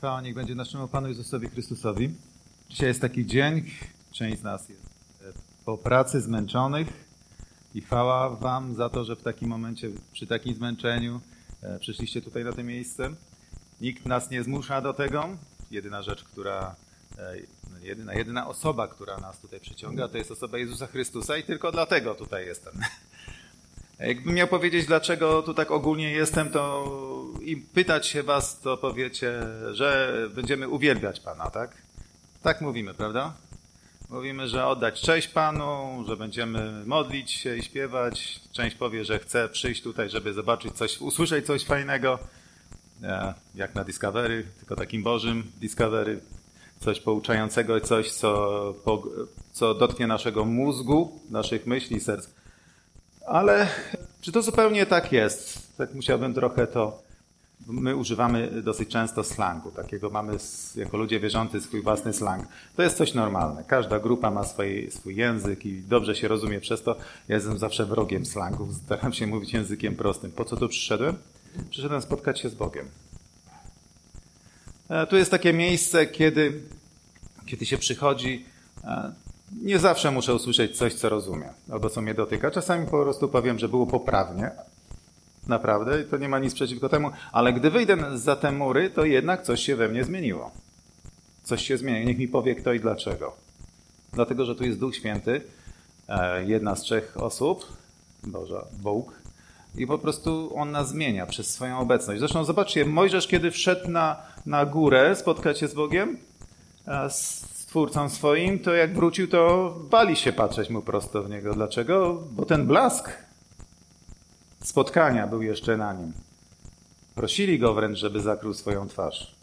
Chwała niech będzie naszemu Panu Jezusowi Chrystusowi. Dzisiaj jest taki dzień, część z nas jest e, po pracy zmęczonych i chwała Wam za to, że w takim momencie, przy takim zmęczeniu e, przyszliście tutaj na to miejsce. Nikt nas nie zmusza do tego. Jedyna rzecz, która, e, no jedyna, jedyna osoba, która nas tutaj przyciąga, to jest osoba Jezusa Chrystusa i tylko dlatego tutaj jestem. Jakbym miał powiedzieć, dlaczego tu tak ogólnie jestem, to i pytać się was, to powiecie, że będziemy uwielbiać Pana, tak? Tak mówimy, prawda? Mówimy, że oddać cześć Panu, że będziemy modlić się i śpiewać. Część powie, że chce przyjść tutaj, żeby zobaczyć coś, usłyszeć coś fajnego, e, jak na Discovery, tylko takim Bożym Discovery. Coś pouczającego, coś, co, co dotknie naszego mózgu, naszych myśli, serc. Ale czy to zupełnie tak jest? Tak musiałbym trochę to. My używamy dosyć często slangu. Takiego mamy jako ludzie wierzący swój własny slang. To jest coś normalne. Każda grupa ma swój, swój język i dobrze się rozumie przez to. Ja jestem zawsze wrogiem slangu. Staram się mówić językiem prostym. Po co tu przyszedłem? Przyszedłem spotkać się z Bogiem. E, tu jest takie miejsce, kiedy, kiedy się przychodzi e, nie zawsze muszę usłyszeć coś, co rozumiem, albo co mnie dotyka. Czasami po prostu powiem, że było poprawnie. Naprawdę, to nie ma nic przeciwko temu, ale gdy wyjdę za te mury, to jednak coś się we mnie zmieniło. Coś się zmieni. Niech mi powie kto i dlaczego. Dlatego, że tu jest Duch Święty, e, jedna z trzech osób, Boże, Bóg, i po prostu On nas zmienia przez swoją obecność. Zresztą zobaczcie, Mojżesz, kiedy wszedł na, na górę spotkać się z Bogiem, e, Stwórcą swoim, to jak wrócił, to bali się patrzeć mu prosto w niego. Dlaczego? Bo ten blask spotkania był jeszcze na nim. Prosili go wręcz, żeby zakrył swoją twarz.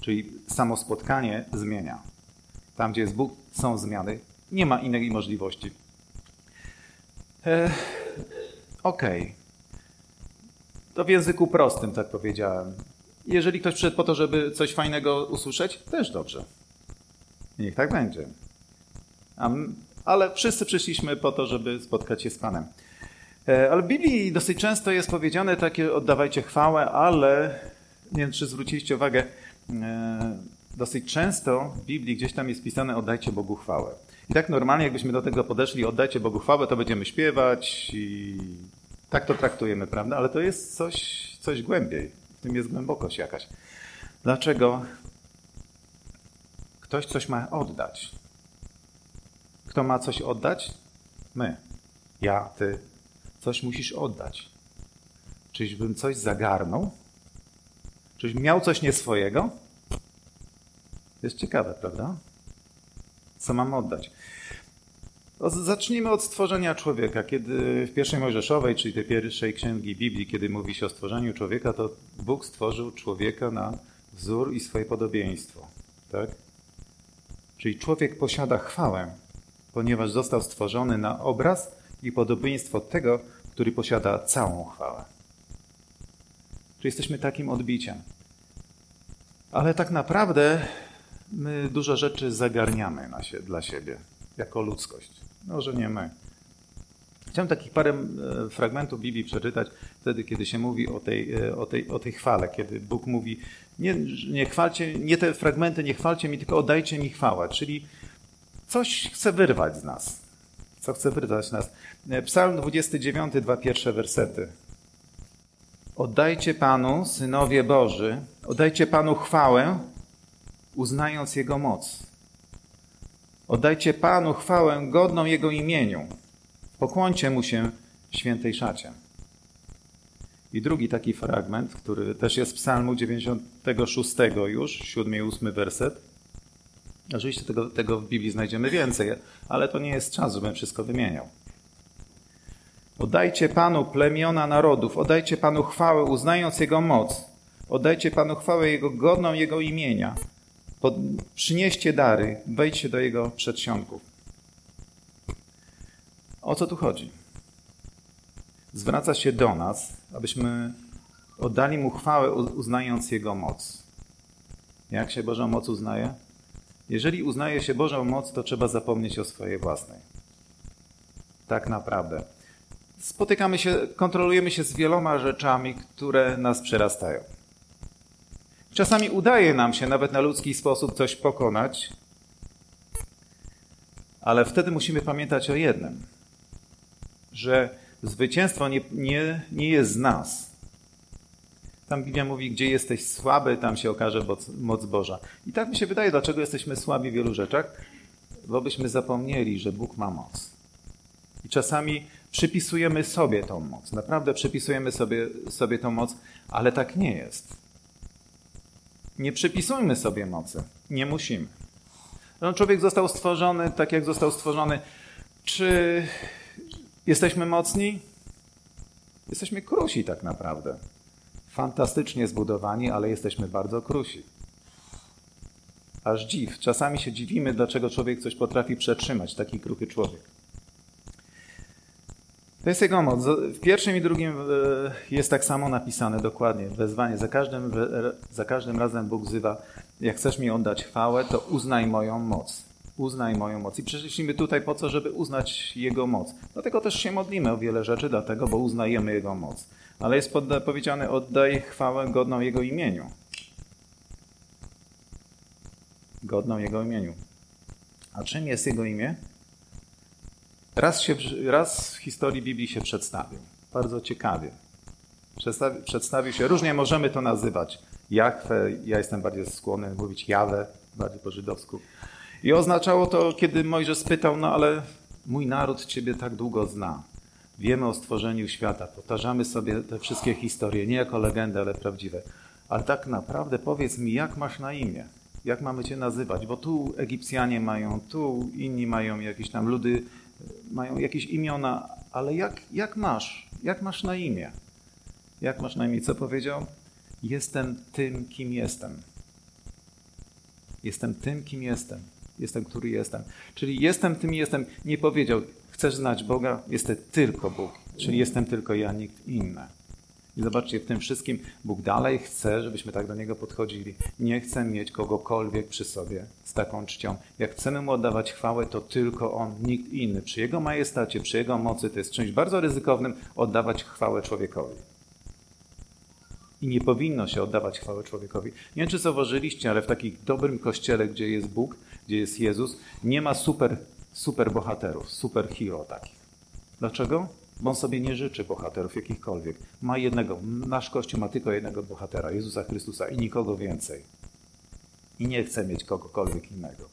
Czyli samo spotkanie zmienia. Tam, gdzie jest Bóg, są zmiany. Nie ma innej możliwości. E, Okej. Okay. To w języku prostym, tak powiedziałem. Jeżeli ktoś przyszedł po to, żeby coś fajnego usłyszeć, też dobrze. Niech tak będzie. Ale wszyscy przyszliśmy po to, żeby spotkać się z Panem. E, ale w Biblii dosyć często jest powiedziane takie oddawajcie chwałę, ale nie wiem, czy zwróciliście uwagę, e, dosyć często w Biblii gdzieś tam jest pisane oddajcie Bogu chwałę. I tak normalnie jakbyśmy do tego podeszli, oddajcie Bogu chwałę, to będziemy śpiewać i tak to traktujemy, prawda? Ale to jest coś, coś głębiej. W tym jest głębokość jakaś. Dlaczego? Ktoś coś ma oddać. Kto ma coś oddać? My. Ja, ty. Coś musisz oddać. Czyżbym coś zagarnął? Czyś miał coś nie swojego? Jest ciekawe, prawda? Co mam oddać? Zacznijmy od stworzenia człowieka. Kiedy w pierwszej Mojżeszowej, czyli tej pierwszej księgi Biblii, kiedy mówi się o stworzeniu człowieka, to Bóg stworzył człowieka na wzór i swoje podobieństwo. Tak? Czyli człowiek posiada chwałę, ponieważ został stworzony na obraz i podobieństwo tego, który posiada całą chwałę. Czyli jesteśmy takim odbiciem. Ale tak naprawdę my dużo rzeczy zagarniamy się, dla siebie, jako ludzkość. Może nie my. Chciałem takich parę e, fragmentów Biblii przeczytać, wtedy, kiedy się mówi o tej, e, o tej, o tej chwale, kiedy Bóg mówi, nie, nie chwalcie, nie te fragmenty, nie chwalcie mi, tylko oddajcie mi chwałę, czyli coś chce wyrwać z nas. Co chce z nas? E, Psalm 29, dwa pierwsze wersety. Oddajcie Panu, synowie Boży, oddajcie Panu chwałę, uznając Jego moc. Oddajcie Panu chwałę godną Jego imieniu. Pokłoncie Mu się w świętej szacie. I drugi taki fragment, który też jest w psalmu 96 już, 7 i 8 werset. Oczywiście tego, tego w Biblii znajdziemy więcej, ale to nie jest czas, żebym wszystko wymieniał. Oddajcie Panu plemiona narodów, oddajcie Panu chwałę, uznając Jego moc. Oddajcie Panu chwałę Jego godną Jego imienia. Pod, przynieście dary, wejdźcie do Jego przedsionków. O co tu chodzi? Zwraca się do nas, abyśmy oddali Mu chwałę, uznając Jego moc. Jak się Bożą moc uznaje? Jeżeli uznaje się Bożą moc, to trzeba zapomnieć o swojej własnej. Tak naprawdę. Spotykamy się, kontrolujemy się z wieloma rzeczami, które nas przerastają. Czasami udaje nam się nawet na ludzki sposób coś pokonać, ale wtedy musimy pamiętać o jednym, że zwycięstwo nie, nie, nie jest z nas. Tam Biblia mówi, gdzie jesteś słaby, tam się okaże moc, Boża. I tak mi się wydaje, dlaczego jesteśmy słabi w wielu rzeczach, bo byśmy zapomnieli, że Bóg ma moc. I czasami przypisujemy sobie tą moc. Naprawdę przypisujemy sobie, sobie tą moc, ale tak nie jest. Nie przypisujmy sobie mocy. Nie musimy. No, człowiek został stworzony tak, jak został stworzony. Czy jesteśmy mocni? Jesteśmy krusi tak naprawdę. Fantastycznie zbudowani, ale jesteśmy bardzo krusi. Aż dziw. Czasami się dziwimy, dlaczego człowiek coś potrafi przetrzymać, taki kruchy człowiek. To jest jego moc. W pierwszym i drugim e, jest tak samo napisane dokładnie. Wezwanie. Za każdym, za każdym razem Bóg wzywa, jak chcesz mi oddać chwałę, to uznaj moją moc. Uznaj moją moc. I przyszliśmy tutaj po co, żeby uznać Jego moc. Dlatego też się modlimy o wiele rzeczy, dlatego, bo uznajemy Jego moc. Ale jest powiedziane, oddaj chwałę godną Jego imieniu. Godną Jego imieniu. A czym jest Jego imię? Raz, się, raz w historii Biblii się przedstawił. Bardzo ciekawie. Przedstawi, przedstawił się, różnie możemy to nazywać. Jachwę, ja jestem bardziej skłonny mówić Jawę, bardziej po żydowsku. I oznaczało to, kiedy Mojżesz spytał, no ale mój naród Ciebie tak długo zna. Wiemy o stworzeniu świata, powtarzamy sobie te wszystkie historie, nie jako legendy, ale prawdziwe. Ale tak naprawdę powiedz mi, jak masz na imię? Jak mamy Cię nazywać? Bo tu Egipcjanie mają, tu inni mają jakieś tam ludy mają jakieś imiona, ale jak, jak masz? Jak masz na imię? Jak masz na imię? Co powiedział? Jestem tym, kim jestem. Jestem tym, kim jestem. Jestem, który jestem. Czyli jestem tym, jestem. Nie powiedział, chcesz znać Boga? Jestem tylko Bóg. Czyli jestem tylko ja, nikt inny. I zobaczcie, w tym wszystkim Bóg dalej chce, żebyśmy tak do Niego podchodzili. Nie chce mieć kogokolwiek przy sobie z taką czcią. Jak chcemy Mu oddawać chwałę, to tylko On, nikt inny. Przy Jego majestacie, przy Jego mocy, to jest czymś bardzo ryzykownym oddawać chwałę człowiekowi. I nie powinno się oddawać chwałę człowiekowi. Nie wiem, czy zauważyliście, ale w takim dobrym kościele, gdzie jest Bóg, gdzie jest Jezus, nie ma super, super bohaterów, super hero takich. Dlaczego? bo on sobie nie życzy bohaterów jakichkolwiek. Ma jednego, nasz Kościół ma tylko jednego bohatera, Jezusa Chrystusa i nikogo więcej. I nie chce mieć kogokolwiek innego.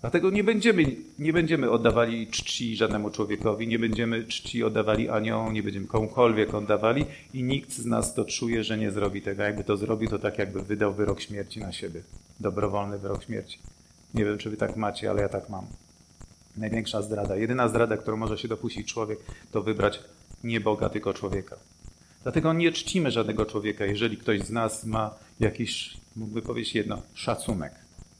Dlatego nie będziemy, nie będziemy oddawali czci żadnemu człowiekowi, nie będziemy czci oddawali aniołom, nie będziemy komukolwiek oddawali i nikt z nas to czuje, że nie zrobi tego. Jakby to zrobił, to tak jakby wydał wyrok śmierci na siebie. Dobrowolny wyrok śmierci. Nie wiem, czy wy tak macie, ale ja tak mam. Największa zdrada. Jedyna zdrada, którą może się dopuścić człowiek, to wybrać nie Boga, tylko człowieka. Dlatego nie czcimy żadnego człowieka, jeżeli ktoś z nas ma jakiś, mógłby powiedzieć jedno, szacunek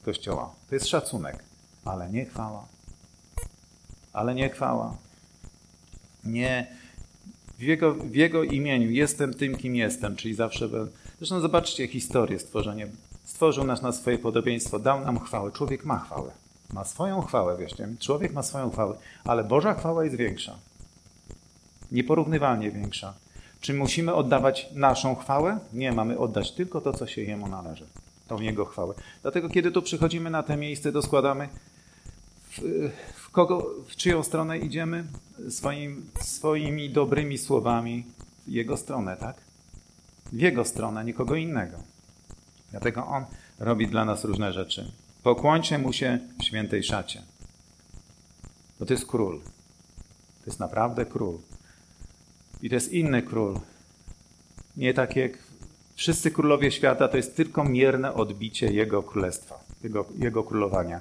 Kościoła. To jest szacunek, ale nie chwała. Ale nie chwała. Nie. W jego, w jego imieniu jestem tym, kim jestem, czyli zawsze będę. Zresztą zobaczcie historię stworzenia. Stworzył nas na swoje podobieństwo, dał nam chwałę. Człowiek ma chwałę. Ma swoją chwałę, wierzcie mi. Człowiek ma swoją chwałę, ale Boża chwała jest większa. Nieporównywalnie większa. Czy musimy oddawać naszą chwałę? Nie, mamy oddać tylko to, co się Jemu należy. Tą Jego chwałę. Dlatego, kiedy tu przychodzimy na te miejsce, to składamy w, w, kogo, w czyją stronę idziemy? Swoim, swoimi dobrymi słowami w Jego stronę, tak? W Jego stronę, nikogo innego. Dlatego On robi dla nas różne rzeczy. Pokłońcie mu się w świętej szacie. Bo to jest król. To jest naprawdę król. I to jest inny król. Nie tak jak wszyscy królowie świata, to jest tylko mierne odbicie jego królestwa, jego, jego królowania.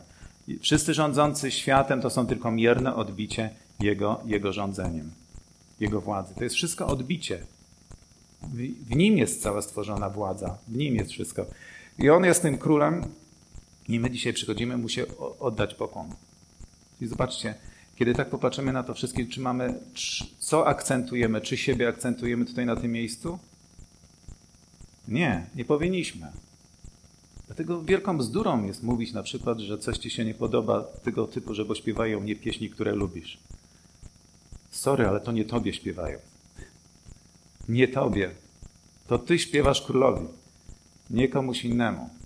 I wszyscy rządzący światem to są tylko mierne odbicie jego, jego rządzeniem, jego władzy. To jest wszystko odbicie. W, w nim jest cała stworzona władza, w nim jest wszystko. I on jest tym królem, i my dzisiaj przychodzimy mu się oddać pokłon. I zobaczcie, kiedy tak popatrzymy na to wszystkie, czy mamy, co akcentujemy, czy siebie akcentujemy tutaj na tym miejscu? Nie, nie powinniśmy. Dlatego wielką bzdurą jest mówić na przykład, że coś ci się nie podoba tego typu, że bo śpiewają nie pieśni, które lubisz. Sorry, ale to nie tobie śpiewają. Nie tobie. To ty śpiewasz królowi. nie komuś innemu.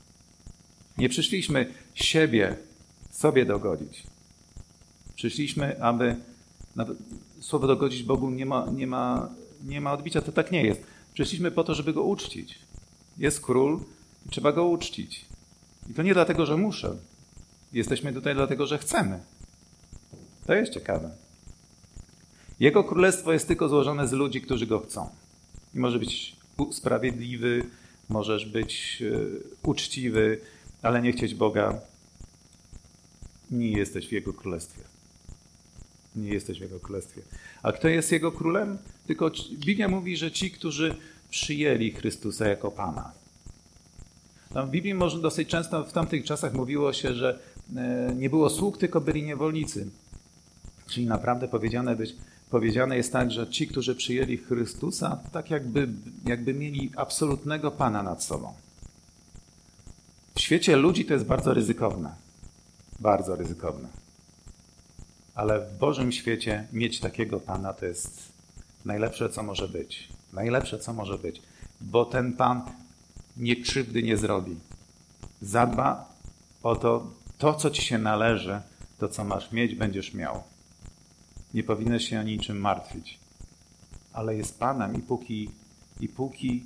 Nie przyszliśmy siebie sobie dogodzić. Przyszliśmy, aby słowo dogodzić Bogu nie ma, nie, ma, nie ma odbicia, to tak nie jest. Przyszliśmy po to, żeby go uczcić. Jest król i trzeba go uczcić. I to nie dlatego, że muszę. Jesteśmy tutaj dlatego, że chcemy. To jest ciekawe. Jego królestwo jest tylko złożone z ludzi, którzy go chcą. I może być sprawiedliwy, możesz być e, uczciwy, ale nie chcieć Boga. Nie jesteś w Jego królestwie. Nie jesteś w Jego królestwie. A kto jest Jego królem? Tylko Biblia mówi, że ci, którzy przyjęli Chrystusa jako Pana. Tam w Biblii może dosyć często w tamtych czasach mówiło się, że e, nie było sług, tylko byli niewolnicy. Czyli naprawdę powiedziane, być, powiedziane jest tak, że ci, którzy przyjęli Chrystusa, tak jakby, jakby mieli absolutnego Pana nad sobą. Świecie ludzi to jest bardzo ryzykowne. Bardzo ryzykowne. Ale w Bożym świecie mieć takiego Pana to jest najlepsze, co może być. Najlepsze, co może być. Bo ten Pan nie krzywdy nie zrobi. Zadba o to, to, co ci się należy, to, co masz mieć, będziesz miał. Nie powinieneś się o niczym martwić. Ale jest Panem i póki, i póki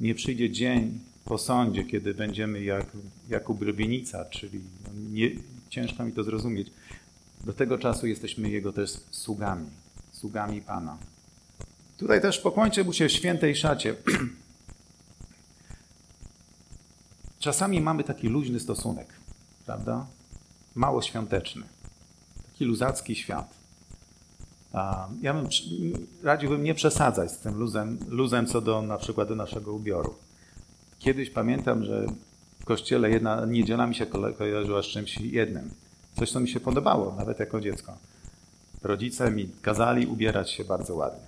nie przyjdzie dzień po sądzie, kiedy będziemy jak, jak ubrybienica, czyli no nie, ciężko mi to zrozumieć, do tego czasu jesteśmy Jego też sługami, sługami Pana. Tutaj też pokłońcie mu się w świętej szacie. Czasami mamy taki luźny stosunek, prawda? Mało świąteczny. Taki luzacki świat. Ja bym, radziłbym nie przesadzać z tym luzem, luzem co do na przykład do naszego ubioru. Kiedyś pamiętam, że w kościele jedna niedziela mi się kojarzyła z czymś jednym. Coś, co mi się podobało, nawet jako dziecko. Rodzice mi kazali ubierać się bardzo ładnie.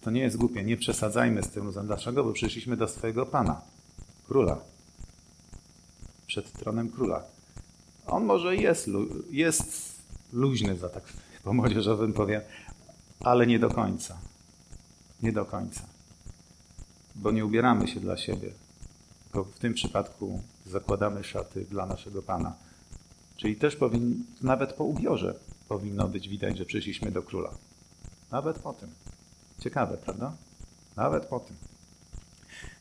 To nie jest głupie, nie przesadzajmy z tym. Dlaczego? Bo przyszliśmy do swojego Pana, Króla. Przed tronem Króla. On może jest, jest luźny, za tak po młodzieżowym powiem, ale nie do końca. Nie do końca. Bo nie ubieramy się dla siebie, tylko w tym przypadku zakładamy szaty dla naszego Pana. Czyli też powin, nawet po ubiorze powinno być widać, że przyszliśmy do króla. Nawet po tym. Ciekawe, prawda? Nawet po tym.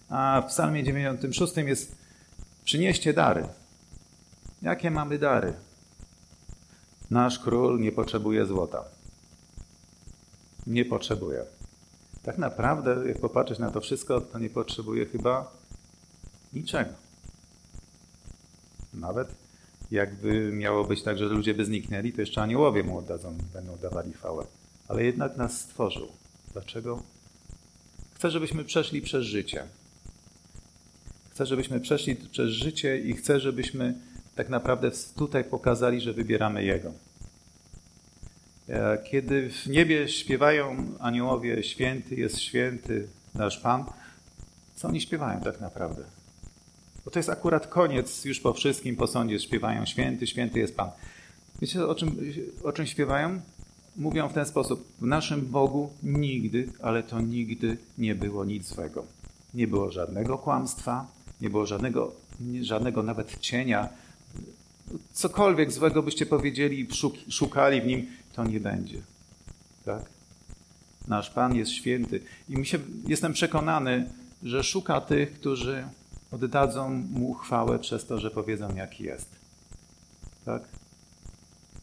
A w psalmie 96 jest przynieście dary. Jakie mamy dary? Nasz król nie potrzebuje złota. Nie potrzebuje. Tak naprawdę, jak popatrzeć na to wszystko, to nie potrzebuje chyba niczego. Nawet jakby miało być tak, że ludzie by zniknęli, to jeszcze aniołowie mu oddadzą, będą dawali chwałę. Ale jednak nas stworzył. Dlaczego? Chcę, żebyśmy przeszli przez życie. Chcę, żebyśmy przeszli przez życie i chcę, żebyśmy tak naprawdę tutaj pokazali, że wybieramy Jego. E, kiedy w niebie śpiewają aniołowie, święty jest święty nasz Pan, co oni śpiewają tak naprawdę? Bo to jest akurat koniec, już po wszystkim, po sądzie śpiewają święty, święty jest Pan. Wiecie o czym, o czym śpiewają? Mówią w ten sposób, w naszym Bogu nigdy, ale to nigdy nie było nic złego. Nie było żadnego kłamstwa, nie było żadnego, żadnego nawet cienia. Cokolwiek złego byście powiedzieli, szukali w nim, to nie będzie. Tak? Nasz Pan jest święty. I mi się, jestem przekonany, że szuka tych, którzy oddadzą Mu chwałę przez to, że powiedzą, jaki jest. Tak?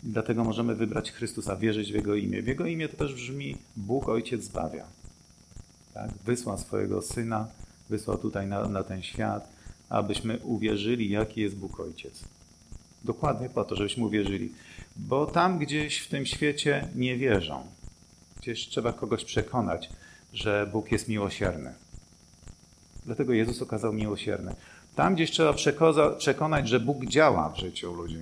I dlatego możemy wybrać Chrystusa, wierzyć w Jego imię. W Jego imię to też brzmi Bóg Ojciec zbawia. Tak? Wysłał swojego Syna, wysłał tutaj na, na ten świat, abyśmy uwierzyli, jaki jest Bóg Ojciec. Dokładnie po to, żebyśmy uwierzyli. Bo tam gdzieś w tym świecie nie wierzą. Gdzieś trzeba kogoś przekonać, że Bóg jest miłosierny. Dlatego Jezus okazał miłosierny. Tam gdzieś trzeba przekonać, że Bóg działa w życiu ludzi.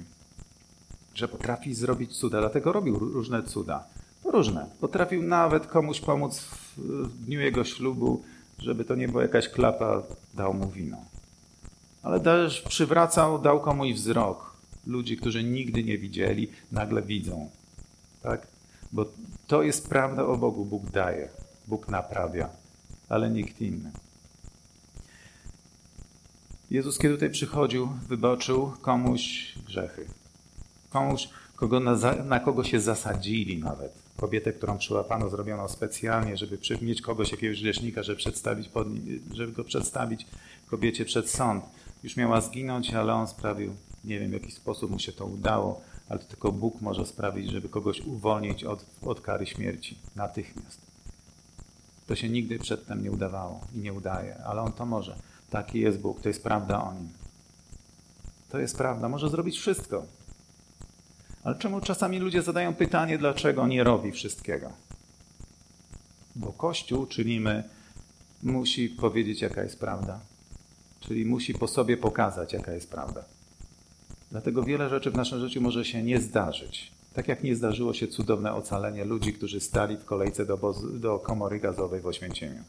Że potrafi zrobić cuda. Dlatego robił różne cuda. Różne. Potrafił nawet komuś pomóc w dniu jego ślubu, żeby to nie była jakaś klapa, dał mu wino. Ale też przywracał, dał komuś wzrok. Ludzi, którzy nigdy nie widzieli, nagle widzą. Tak? Bo to jest prawda o Bogu. Bóg daje, Bóg naprawia, ale nikt inny. Jezus, kiedy tutaj przychodził, wybaczył komuś grzechy. Komuś, kogo na, na kogo się zasadzili nawet. Kobietę, którą przyłapano, zrobiono specjalnie, żeby mieć kogoś, jakiegoś grzesznika, żeby, przedstawić pod, żeby go przedstawić kobiecie przed sąd. Już miała zginąć, ale on sprawił, nie wiem w jaki sposób mu się to udało, ale to tylko Bóg może sprawić, żeby kogoś uwolnić od, od kary śmierci natychmiast. To się nigdy przedtem nie udawało i nie udaje, ale on to może. Taki jest Bóg, to jest prawda o nim. To jest prawda, może zrobić wszystko. Ale czemu czasami ludzie zadają pytanie, dlaczego nie robi wszystkiego? Bo Kościół, czyli my, musi powiedzieć, jaka jest prawda. Czyli musi po sobie pokazać, jaka jest prawda. Dlatego wiele rzeczy w naszym życiu może się nie zdarzyć. Tak jak nie zdarzyło się cudowne ocalenie ludzi, którzy stali w kolejce do, do komory gazowej w Oświęcimiu.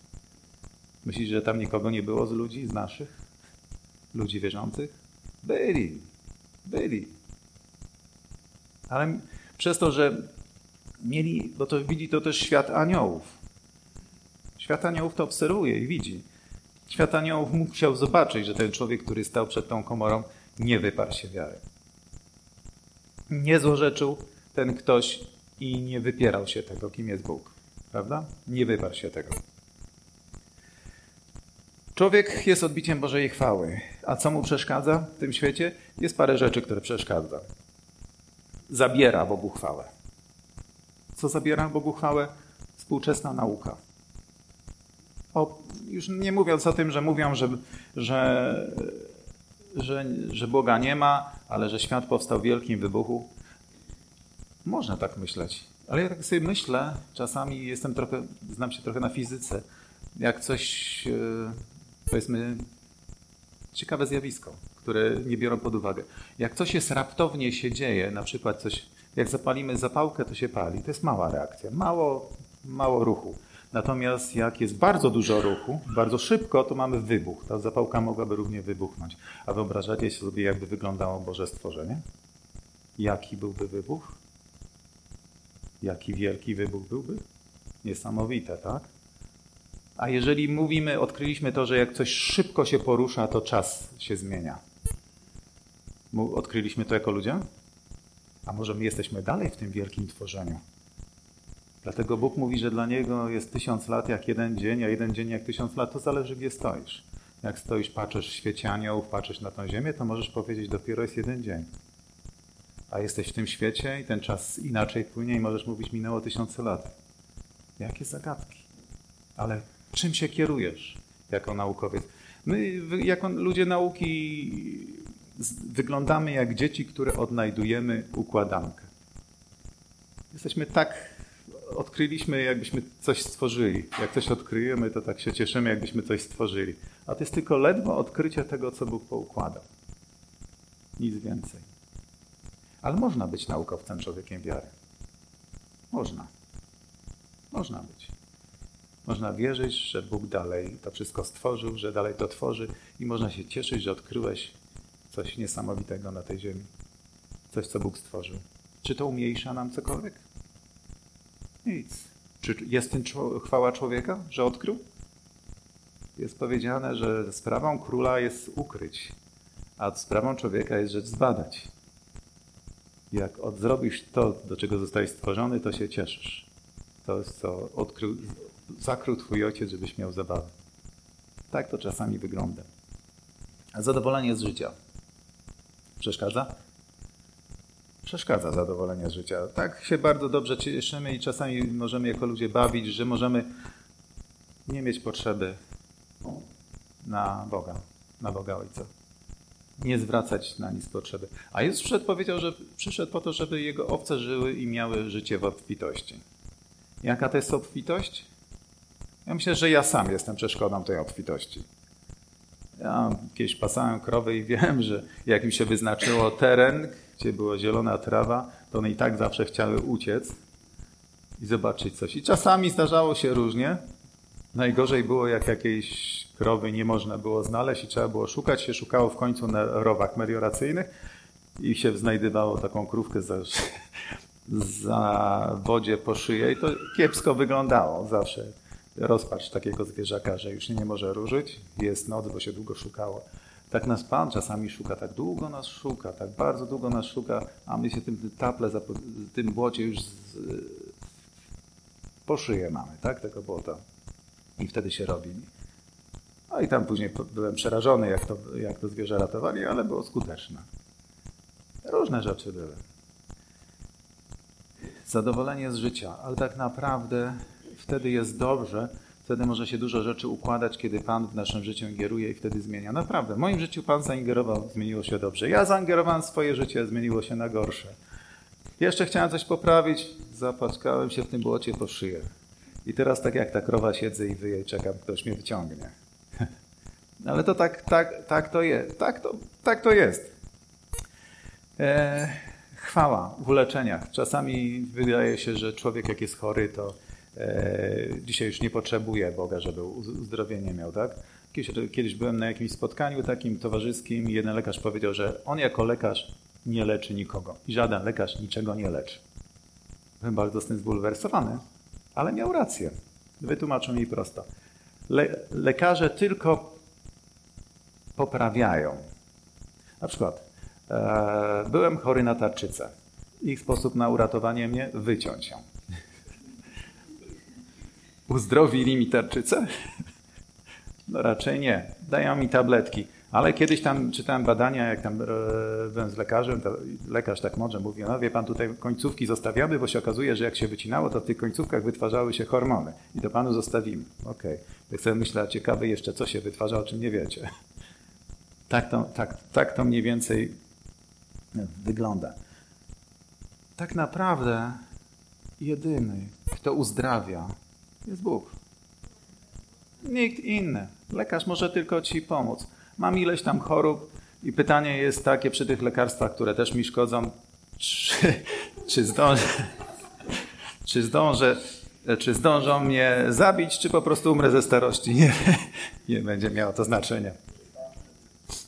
Myślisz, że tam nikogo nie było z ludzi, z naszych? Ludzi wierzących? Byli. Byli. Ale przez to, że mieli, bo to widzi to też świat aniołów. Świat aniołów to obserwuje i widzi. Świat aniołów musiał zobaczyć, że ten człowiek, który stał przed tą komorą, nie wyparł się wiary. Nie złorzeczył ten ktoś i nie wypierał się tego, kim jest Bóg. Prawda? Nie wyparł się tego. Człowiek jest odbiciem Bożej chwały. A co mu przeszkadza w tym świecie? Jest parę rzeczy, które przeszkadza. Zabiera Bogu chwałę. Co zabiera Bogu chwałę? Współczesna nauka. O, już nie mówiąc o tym, że mówią, że, że, że, że Boga nie ma, ale że świat powstał w wielkim wybuchu. Można tak myśleć. Ale ja tak sobie myślę, czasami jestem trochę, znam się trochę na fizyce, jak coś powiedzmy, ciekawe zjawisko, które nie biorą pod uwagę. Jak coś jest raptownie się dzieje, na przykład coś, jak zapalimy zapałkę, to się pali. To jest mała reakcja, mało, mało ruchu. Natomiast jak jest bardzo dużo ruchu, bardzo szybko, to mamy wybuch. Ta zapałka mogłaby równie wybuchnąć. A wyobrażacie sobie, jakby wyglądało Boże stworzenie? Jaki byłby wybuch? Jaki wielki wybuch byłby? Niesamowite, tak? A jeżeli mówimy, odkryliśmy to, że jak coś szybko się porusza, to czas się zmienia. Odkryliśmy to jako ludzie? A może my jesteśmy dalej w tym wielkim tworzeniu? Dlatego Bóg mówi, że dla Niego jest tysiąc lat jak jeden dzień, a jeden dzień jak tysiąc lat, to zależy gdzie stoisz. Jak stoisz, patrzysz w świecie aniołów, patrzysz na tą ziemię, to możesz powiedzieć, dopiero jest jeden dzień. A jesteś w tym świecie i ten czas inaczej płynie i możesz mówić, minęło tysiące lat. Jakie zagadki. Ale Czym się kierujesz jako naukowiec? My, jako ludzie nauki, wyglądamy jak dzieci, które odnajdujemy układankę. Jesteśmy tak, odkryliśmy, jakbyśmy coś stworzyli. Jak coś odkryjemy, to tak się cieszymy, jakbyśmy coś stworzyli. A to jest tylko ledwo odkrycie tego, co Bóg poukładał. Nic więcej. Ale można być naukowcem, człowiekiem wiary. Można. Można być. Można wierzyć, że Bóg dalej to wszystko stworzył, że dalej to tworzy i można się cieszyć, że odkryłeś coś niesamowitego na tej ziemi. Coś, co Bóg stworzył. Czy to umniejsza nam cokolwiek? Nic. Czy jest tym chwała człowieka, że odkrył? Jest powiedziane, że sprawą króla jest ukryć, a sprawą człowieka jest rzecz zbadać. Jak odzrobisz to, do czego zostałeś stworzony, to się cieszysz. To jest co odkrył, zakrył twój ojciec, żebyś miał zabawę. Tak to czasami wygląda. Zadowolenie z życia. Przeszkadza? Przeszkadza zadowolenie życia. Tak się bardzo dobrze cieszymy i czasami możemy jako ludzie bawić, że możemy nie mieć potrzeby na Boga, na Boga Ojca. Nie zwracać na nic potrzeby. A Jezus przyszedł, powiedział, że przyszedł po to, żeby Jego owce żyły i miały życie w obfitości. Jaka to jest obfitość? Ja myślę, że ja sam jestem przeszkodą tej obfitości. Ja kiedyś pasałem krowy i wiem, że jak mi się wyznaczyło teren, gdzie była zielona trawa, to one i tak zawsze chciały uciec i zobaczyć coś. I czasami zdarzało się różnie. Najgorzej było, jak jakiejś krowy nie można było znaleźć i trzeba było szukać. Się szukało w końcu na rowach melioracyjnych i się znajdywało taką krówkę za, za wodzie po szyję i to kiepsko wyglądało zawsze rozpacz takiego zwierzaka, że już nie może ruszyć. Jest noc, bo się długo szukało. Tak nas Pan czasami szuka, tak długo nas szuka, tak bardzo długo nas szuka, a my się tym taple, tym błocie już z, po szyję mamy, tak, tego błota. I wtedy się robi. No i tam później byłem przerażony, jak to, jak to zwierzę ratowali, ale było skuteczne. Różne rzeczy były. Zadowolenie z życia, ale tak naprawdę wtedy jest dobrze, wtedy może się dużo rzeczy układać, kiedy Pan w naszym życiu ingeruje i wtedy zmienia. Naprawdę, w moim życiu Pan zaingerował, zmieniło się dobrze. Ja zaingerowałem swoje życie, zmieniło się na gorsze. Jeszcze chciałem coś poprawić, zapaczkałem się w tym błocie po szyję. I teraz tak jak ta krowa siedzę i wyję i czekam, ktoś mnie wyciągnie. Ale to tak, tak, tak to jest. Tak to, tak to jest. E, chwała w uleczeniach. Czasami wydaje się, że człowiek jak jest chory, to dzisiaj już nie potrzebuje Boga, żeby uzdrowienie miał, tak? Kiedyś, kiedyś byłem na jakimś spotkaniu takim towarzyskim i jeden lekarz powiedział, że on jako lekarz nie leczy nikogo. Żaden lekarz niczego nie leczy. Byłem bardzo z tym zbulwersowany, ale miał rację. Wytłumaczę mi prosto. Le lekarze tylko poprawiają. Na przykład, e, byłem chory na tarczycę. Ich sposób na uratowanie mnie wyciąć ją. Uzdrowili mi tarczycę? No raczej nie. Dają mi tabletki. Ale kiedyś tam czytałem badania, jak tam e, byłem z lekarzem, lekarz tak mądrze mówił, no wie pan, tutaj końcówki zostawiamy, bo się okazuje, że jak się wycinało, to w tych końcówkach wytwarzały się hormony i to panu zostawimy. Okej. Okay. Tak sobie myślę, ciekawy jeszcze, co się wytwarza, o czym nie wiecie. Tak to, tak, tak to mniej więcej wygląda. Tak naprawdę jedyny, kto uzdrawia, jest Bóg. Nikt inny. Lekarz może tylko ci pomóc. Mam ileś tam chorób i pytanie jest takie przy tych lekarstwach, które też mi szkodzą, czy, czy zdążę, czy zdążę, czy zdążą mnie zabić, czy po prostu umrę ze starości. Nie, nie będzie miało to znaczenia.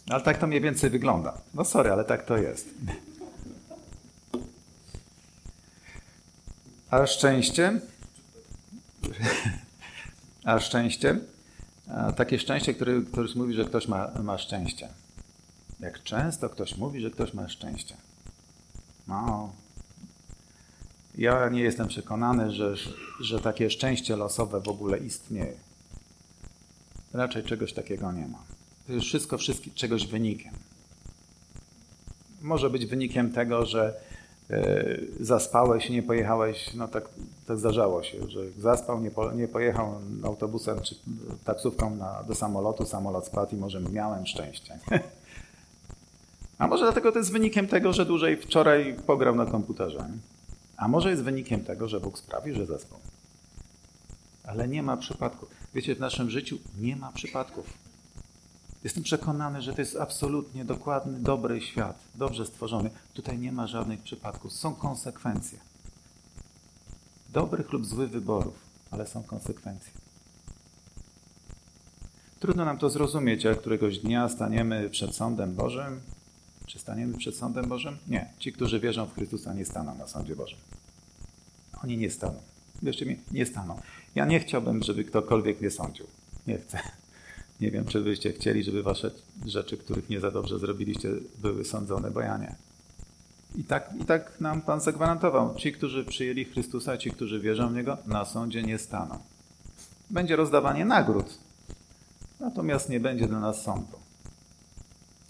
Ale tak to mniej więcej wygląda. No sorry, ale tak to jest. A szczęście? A szczęście? A takie szczęście, które ktoś mówi, że ktoś ma, ma szczęście. Jak często ktoś mówi, że ktoś ma szczęście. No. Ja nie jestem przekonany, że, że takie szczęście losowe w ogóle istnieje. Raczej czegoś takiego nie ma. To jest wszystko, wszystko czegoś wynikiem. Może być wynikiem tego, że e, zaspałeś i nie pojechałeś, no tak, tak zdarzało się, że zaspał, nie, po, nie pojechał autobusem czy taksówką na, do samolotu, samolot spadł i może miałem szczęście. A może dlatego to jest wynikiem tego, że dłużej wczoraj pograł na komputerze. A może jest wynikiem tego, że Bóg sprawi, że zaspał. Ale nie ma przypadków. Wiecie, w naszym życiu nie ma przypadków. Jestem przekonany, że to jest absolutnie dokładny, dobry świat, dobrze stworzony. Tutaj nie ma żadnych przypadków. Są konsekwencje. Dobrych lub złych wyborów, ale są konsekwencje. Trudno nam to zrozumieć, jak któregoś dnia staniemy przed sądem Bożym. Czy staniemy przed sądem Bożym? Nie. Ci, którzy wierzą w Chrystusa, nie staną na sądzie Bożym. Oni nie staną. Wierzcie mi, nie staną. Ja nie chciałbym, żeby ktokolwiek mnie sądził. Nie chcę. Nie wiem, czy byście chcieli, żeby wasze rzeczy, których nie za dobrze zrobiliście, były sądzone, bo ja nie. I tak, I tak nam Pan zagwarantował. Ci, którzy przyjęli Chrystusa, ci, którzy wierzą w Niego, na sądzie nie staną. Będzie rozdawanie nagród, natomiast nie będzie dla nas sądu.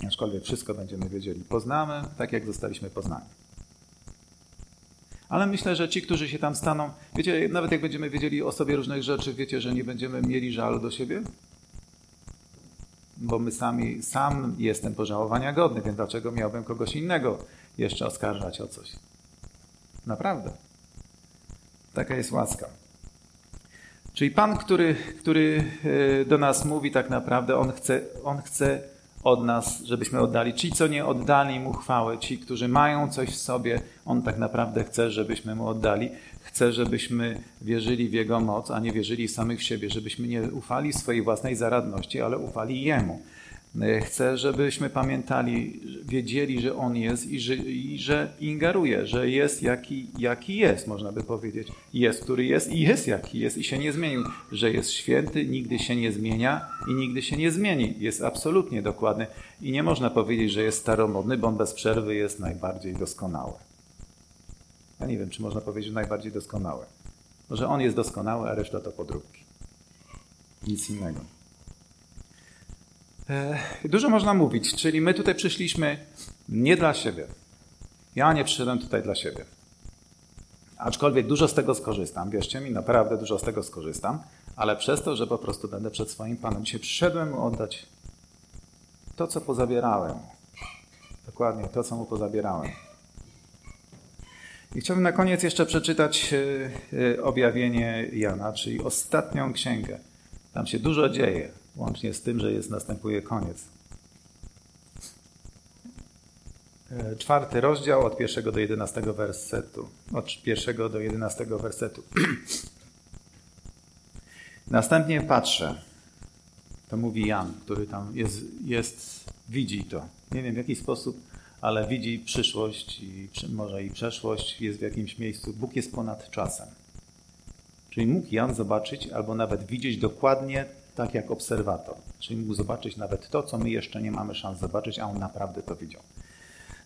Aczkolwiek wszystko będziemy wiedzieli. Poznamy, tak jak zostaliśmy poznani. Ale myślę, że ci, którzy się tam staną, wiecie, nawet jak będziemy wiedzieli o sobie różnych rzeczy, wiecie, że nie będziemy mieli żalu do siebie? bo my sami, sam jestem pożałowania godny, więc dlaczego miałbym kogoś innego jeszcze oskarżać o coś? Naprawdę. Taka jest łaska. Czyli Pan, który, który e, do nas mówi tak naprawdę, On chce, on chce od nas, żebyśmy oddali. Ci, co nie oddali Mu chwałę, ci, którzy mają coś w sobie, On tak naprawdę chce, żebyśmy Mu oddali. Chce, żebyśmy wierzyli w Jego moc, a nie wierzyli w samych siebie, żebyśmy nie ufali swojej własnej zaradności, ale ufali Jemu. Chce, żebyśmy pamiętali, wiedzieli, że On jest i że, i że ingeruje, że jest jaki, jaki jest, można by powiedzieć. Jest, który jest i jest jaki jest i się nie zmienił. Że jest święty, nigdy się nie zmienia i nigdy się nie zmieni. Jest absolutnie dokładny i nie można powiedzieć, że jest staromodny, bo On bez przerwy jest najbardziej doskonały. Ja nie wiem, czy można powiedzieć, że najbardziej doskonały. Że On jest doskonały, a reszta to podróbki. Nic innego. E, dużo można mówić, czyli my tutaj przyszliśmy nie dla siebie. Ja nie przyszedłem tutaj dla siebie. Aczkolwiek dużo z tego skorzystam, wierzcie mi, naprawdę dużo z tego skorzystam, ale przez to, że po prostu będę przed swoim Panem. Dzisiaj przyszedłem mu oddać to, co pozabierałem. Dokładnie to, co mu pozabierałem. I chciałbym na koniec jeszcze przeczytać e, e, objawienie Jana, czyli ostatnią księgę. Tam się dużo dzieje łącznie z tym, że jest, następuje koniec. E, czwarty rozdział od pierwszego do jedenastego wersetu. Od pierwszego do jedenastego wersetu. Następnie patrzę. To mówi Jan, który tam jest, jest, widzi to. Nie wiem w jaki sposób, ale widzi przyszłość i może i przeszłość jest w jakimś miejscu. Bóg jest ponad czasem. Czyli mógł Jan zobaczyć albo nawet widzieć dokładnie tak jak obserwator. Czyli mógł zobaczyć nawet to, co my jeszcze nie mamy szans zobaczyć, a on naprawdę to widział.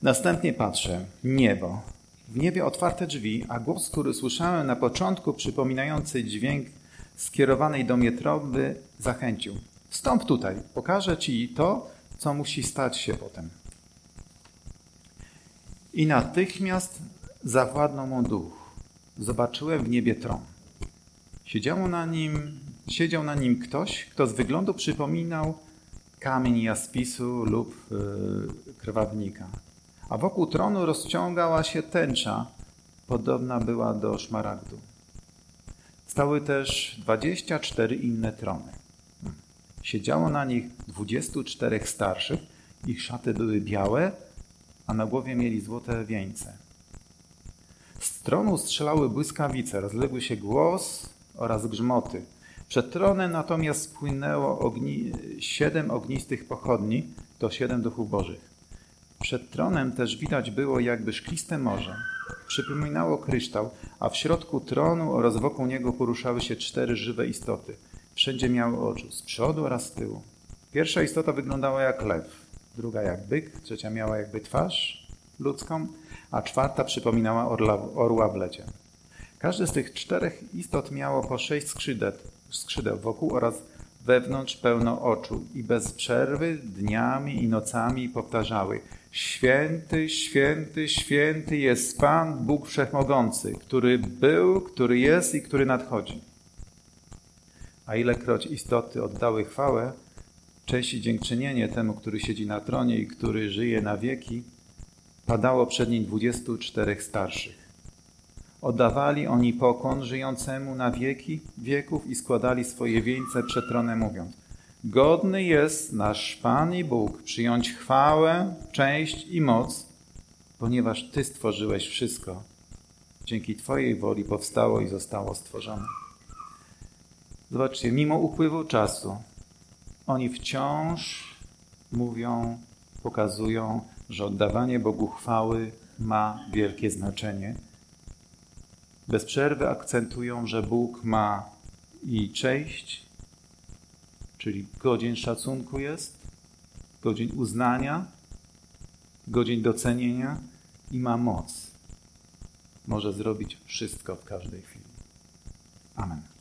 Następnie patrzę, niebo. W niebie otwarte drzwi, a głos, który słyszałem na początku, przypominający dźwięk skierowanej do mnie trąby, zachęcił. Wstąp tutaj, pokażę ci to, co musi stać się potem. I natychmiast zawładnął mu duch. Zobaczyłem w niebie tron. Siedziało na nim Siedział na nim ktoś, kto z wyglądu przypominał kamień jaspisu lub yy, krwawnika. A wokół tronu rozciągała się tęcza, podobna była do szmaragdu. Stały też dwadzieścia cztery inne trony. Siedziało na nich dwudziestu czterech starszych, ich szaty były białe, a na głowie mieli złote wieńce. Z tronu strzelały błyskawice, rozległy się głos oraz grzmoty. Przed tronem natomiast spłynęło ogni, siedem ognistych pochodni, to siedem duchów bożych. Przed tronem też widać było jakby szkliste morze. Przypominało kryształ, a w środku tronu oraz wokół niego poruszały się cztery żywe istoty. Wszędzie miały oczu, z przodu oraz z tyłu. Pierwsza istota wyglądała jak lew, druga jak byk, trzecia miała jakby twarz ludzką, a czwarta przypominała orla, orła w lecie. Każdy z tych czterech istot miało po sześć skrzydeł, skrzydeł wokół oraz wewnątrz pełno oczu i bez przerwy dniami i nocami powtarzały Święty, święty, święty jest Pan Bóg Wszechmogący, który był, który jest i który nadchodzi. A ilekroć istoty oddały chwałę, cześć i dziękczynienie temu, który siedzi na tronie i który żyje na wieki, padało przed nim dwudziestu czterech starszych. Oddawali oni pokłon żyjącemu na wieki wieków i składali swoje wieńce przed tronem, mówiąc Godny jest nasz Pan i Bóg przyjąć chwałę, część i moc, ponieważ Ty stworzyłeś wszystko. Dzięki Twojej woli powstało i zostało stworzone. Zobaczcie, mimo upływu czasu, oni wciąż mówią, pokazują, że oddawanie Bogu chwały ma wielkie znaczenie bez przerwy akcentują, że Bóg ma i cześć, czyli godzin szacunku jest, godzin uznania, godzin docenienia i ma moc. Może zrobić wszystko w każdej chwili. Amen.